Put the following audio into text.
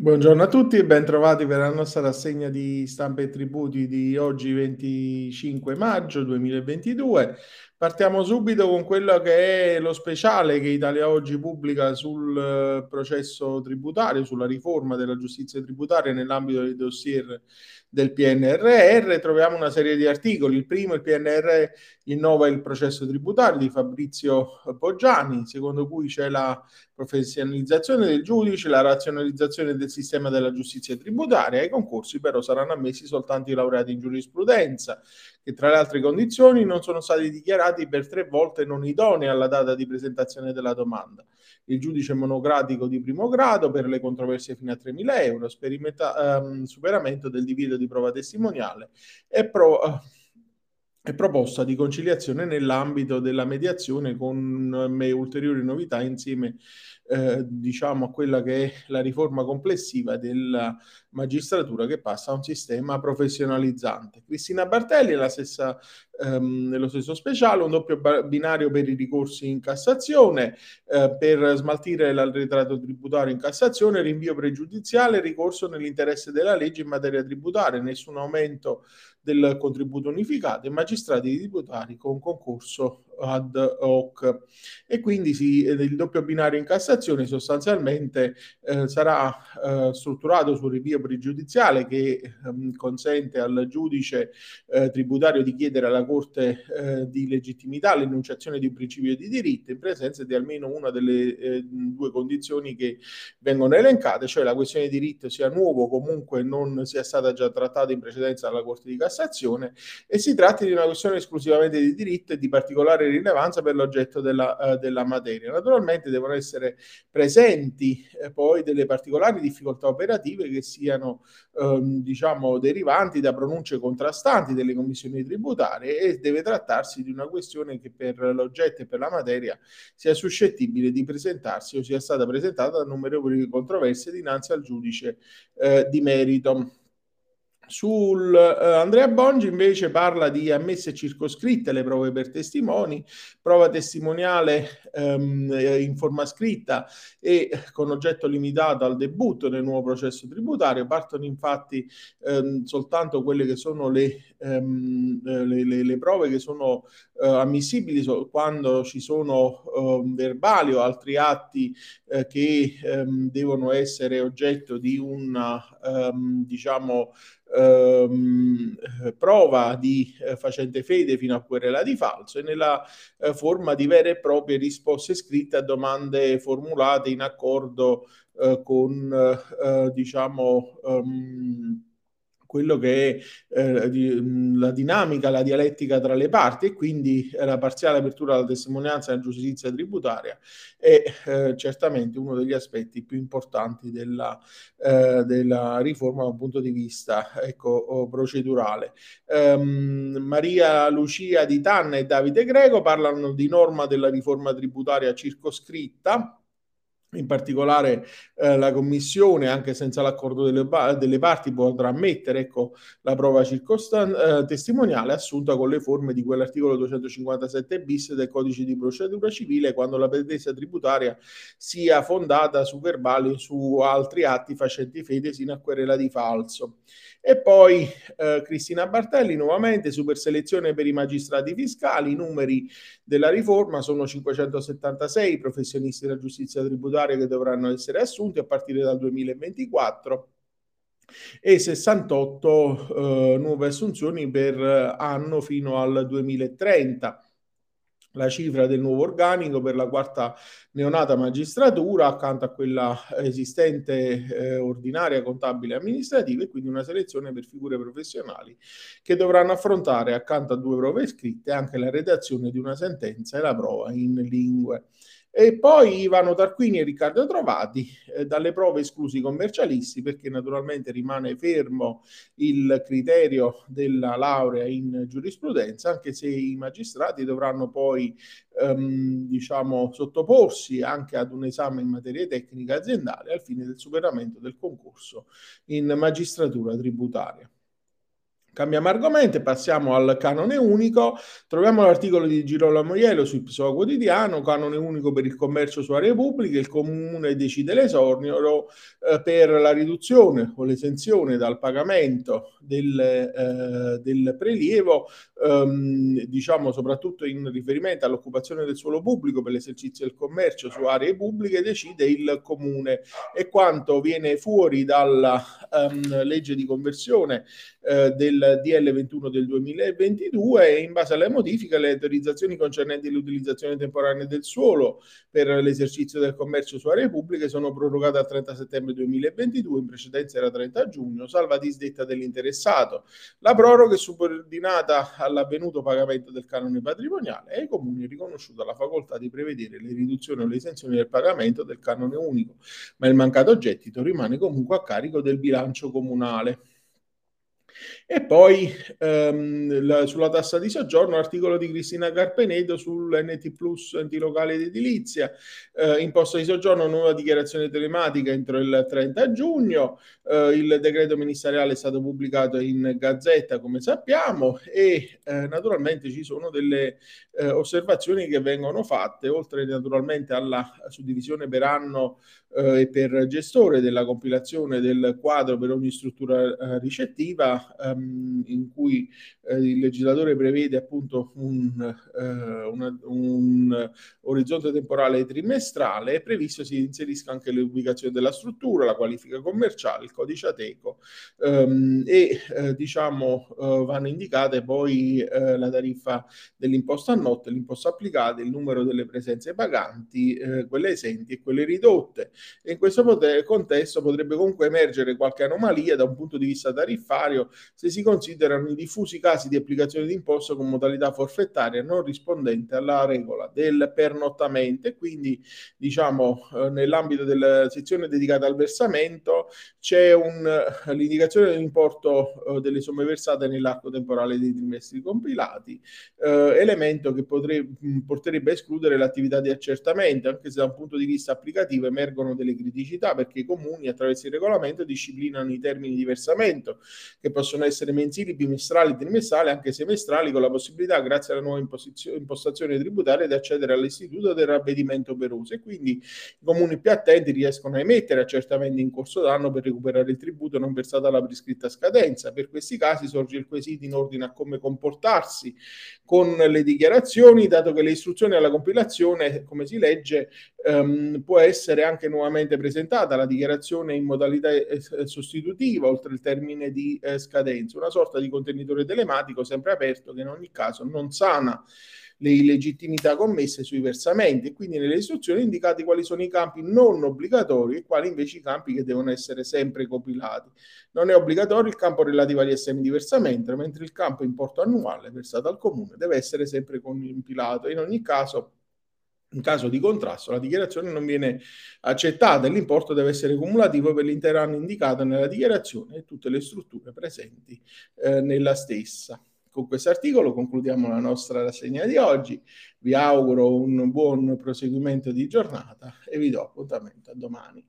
Buongiorno a tutti e ben trovati per la nostra rassegna di stampa e tributi di oggi 25 maggio 2022. Partiamo subito con quello che è lo speciale che Italia Oggi pubblica sul eh, processo tributario, sulla riforma della giustizia tributaria nell'ambito dei dossier del PNRR. Troviamo una serie di articoli. Il primo, il PNR innova il processo tributario di Fabrizio Poggiani, secondo cui c'è la professionalizzazione del giudice, la razionalizzazione del sistema della giustizia tributaria. Ai concorsi però saranno ammessi soltanto i laureati in giurisprudenza, che tra le altre condizioni non sono stati dichiarati per tre volte non idonei alla data di presentazione della domanda. Il giudice monocratico di primo grado per le controversie fino a 3.000 euro, ehm, superamento del divieto di prova testimoniale e pro, e proposta di conciliazione nell'ambito della mediazione con eh, ulteriori novità insieme eh, diciamo a quella che è la riforma complessiva della magistratura che passa a un sistema professionalizzante. Cristina Bartelli è la stessa, ehm, nello stesso speciale, un doppio binario per i ricorsi in Cassazione, eh, per smaltire l'arretrato tributario in Cassazione, rinvio pregiudiziale, ricorso nell'interesse della legge in materia tributaria, nessun aumento del contributo unificato e magistrati tributari con concorso ad hoc. E quindi eh, il doppio binario in Cassazione sostanzialmente eh, sarà eh, strutturato sul rinvio pregiudiziale che ehm, consente al giudice eh, tributario di chiedere alla Corte eh, di legittimità l'enunciazione di un principio di diritto in presenza di almeno una delle eh, due condizioni che vengono elencate, cioè la questione di diritto sia nuovo comunque non sia stata già trattata in precedenza dalla Corte di Cassazione e si tratti di una questione esclusivamente di diritto e di particolare rilevanza per l'oggetto della, uh, della materia. Naturalmente devono essere presenti eh, poi delle particolari difficoltà operative che siano ehm, diciamo derivanti da pronunce contrastanti delle commissioni tributarie e deve trattarsi di una questione che per l'oggetto e per la materia sia suscettibile di presentarsi o sia stata presentata da numerevoli controversie dinanzi al giudice eh, di merito. Sul uh, Andrea Bongi invece parla di ammesse circoscritte le prove per testimoni, prova testimoniale um, in forma scritta e con oggetto limitato al debutto nel nuovo processo tributario. Partono infatti um, soltanto quelle che sono le, um, le, le, le prove che sono uh, ammissibili so- quando ci sono verbali o altri atti uh, che devono essere oggetto di una diciamo ehm, prova di eh, facente fede fino a querela di falso e nella eh, forma di vere e proprie risposte scritte a domande formulate in accordo eh, con eh, diciamo um, quello che è eh, di, la dinamica, la dialettica tra le parti e quindi la parziale apertura alla testimonianza della giustizia tributaria è eh, certamente uno degli aspetti più importanti della, eh, della riforma dal punto di vista ecco, procedurale. Um, Maria Lucia Di Tanna e Davide Greco parlano di norma della riforma tributaria circoscritta in particolare eh, la Commissione, anche senza l'accordo delle, delle parti, potrà ammettere ecco, la prova circostan- eh, testimoniale assunta con le forme di quell'articolo 257 bis del codice di procedura civile quando la pretesa tributaria sia fondata su verbali o su altri atti facenti fede sino a querela di falso. E poi eh, Cristina Bartelli nuovamente, super selezione per i magistrati fiscali, i numeri della riforma sono 576 professionisti della giustizia tributaria che dovranno essere assunti a partire dal 2024 e 68 eh, nuove assunzioni per anno fino al 2030 la cifra del nuovo organico per la quarta neonata magistratura accanto a quella esistente eh, ordinaria contabile e amministrativa e quindi una selezione per figure professionali che dovranno affrontare accanto a due prove scritte anche la redazione di una sentenza e la prova in lingue. E poi Ivano Tarquini e Riccardo Trovati, eh, dalle prove esclusi i commercialisti, perché naturalmente rimane fermo il criterio della laurea in giurisprudenza, anche se i magistrati dovranno poi ehm, diciamo, sottoporsi anche ad un esame in materia tecnica aziendale al fine del superamento del concorso in magistratura tributaria. Cambiamo argomento passiamo al canone unico. Troviamo l'articolo di Girolamo Ielo su Ipsoa Quotidiano, canone unico per il commercio su aree pubbliche. Il comune decide l'esornio eh, per la riduzione o l'esenzione dal pagamento del, eh, del prelievo, ehm, diciamo soprattutto in riferimento all'occupazione del suolo pubblico per l'esercizio del commercio su aree pubbliche, decide il comune e quanto viene fuori dalla ehm, legge di conversione eh, del DL 21 del 2022 e in base alle modifiche le autorizzazioni concernenti l'utilizzazione temporanea del suolo per l'esercizio del commercio su aree pubbliche sono prorogate al 30 settembre 2022, in precedenza era 30 giugno, salva disdetta dell'interessato. La proroga è subordinata all'avvenuto pagamento del canone patrimoniale e ai comuni è riconosciuta la facoltà di prevedere le riduzioni o le esenzioni del pagamento del canone unico, ma il mancato gettito rimane comunque a carico del bilancio comunale. E poi ehm, la, sulla tassa di soggiorno, articolo di Cristina Carpenedo sull'NT Plus antilocale ed edilizia, eh, imposta di soggiorno, nuova dichiarazione telematica entro il 30 giugno, eh, il decreto ministeriale è stato pubblicato in Gazzetta come sappiamo e eh, naturalmente ci sono delle eh, osservazioni che vengono fatte, oltre naturalmente alla suddivisione per anno eh, e per gestore della compilazione del quadro per ogni struttura eh, ricettiva ehm, in cui eh, il legislatore prevede appunto un, eh, una, un, orizzonte temporale trimestrale è previsto si inserisca anche l'ubicazione della struttura, la qualifica commerciale, il codice ateco ehm, e eh, diciamo eh, vanno indicate poi la tariffa dell'imposta a notte, l'imposta applicata, il numero delle presenze paganti, quelle esenti e quelle ridotte. E in questo poter, contesto potrebbe comunque emergere qualche anomalia da un punto di vista tariffario se si considerano i diffusi casi di applicazione di imposta con modalità forfettaria non rispondente alla regola del pernottamento. E quindi diciamo eh, nell'ambito della sezione dedicata al versamento c'è un, eh, l'indicazione dell'importo eh, delle somme versate nell'arco temporale dei trimestri compilati, elemento che potrebbe, porterebbe a escludere l'attività di accertamento anche se da un punto di vista applicativo emergono delle criticità perché i comuni attraverso il regolamento disciplinano i termini di versamento che possono essere mensili, bimestrali, trimestrali, anche semestrali con la possibilità grazie alla nuova impostazione tributaria di accedere all'istituto del ravvedimento operoso e quindi i comuni più attenti riescono a emettere accertamenti in corso d'anno per recuperare il tributo non versato alla prescritta scadenza. Per questi casi sorge il quesito in ordine a come comportarsi con le dichiarazioni, dato che le istruzioni alla compilazione, come si legge, ehm, può essere anche nuovamente presentata la dichiarazione in modalità eh, sostitutiva oltre il termine di eh, scadenza, una sorta di contenitore telematico sempre aperto che in ogni caso non sana le illegittimità commesse sui versamenti e quindi nelle istruzioni indicati quali sono i campi non obbligatori e quali invece i campi che devono essere sempre compilati. Non è obbligatorio il campo relativo agli assegni di versamento, mentre il campo importo annuale versato al comune deve essere sempre compilato. In ogni caso in caso di contrasto, la dichiarazione non viene accettata e l'importo deve essere cumulativo per l'intero anno indicato nella dichiarazione e tutte le strutture presenti eh, nella stessa. Con questo articolo concludiamo la nostra rassegna di oggi. Vi auguro un buon proseguimento di giornata e vi do appuntamento a domani.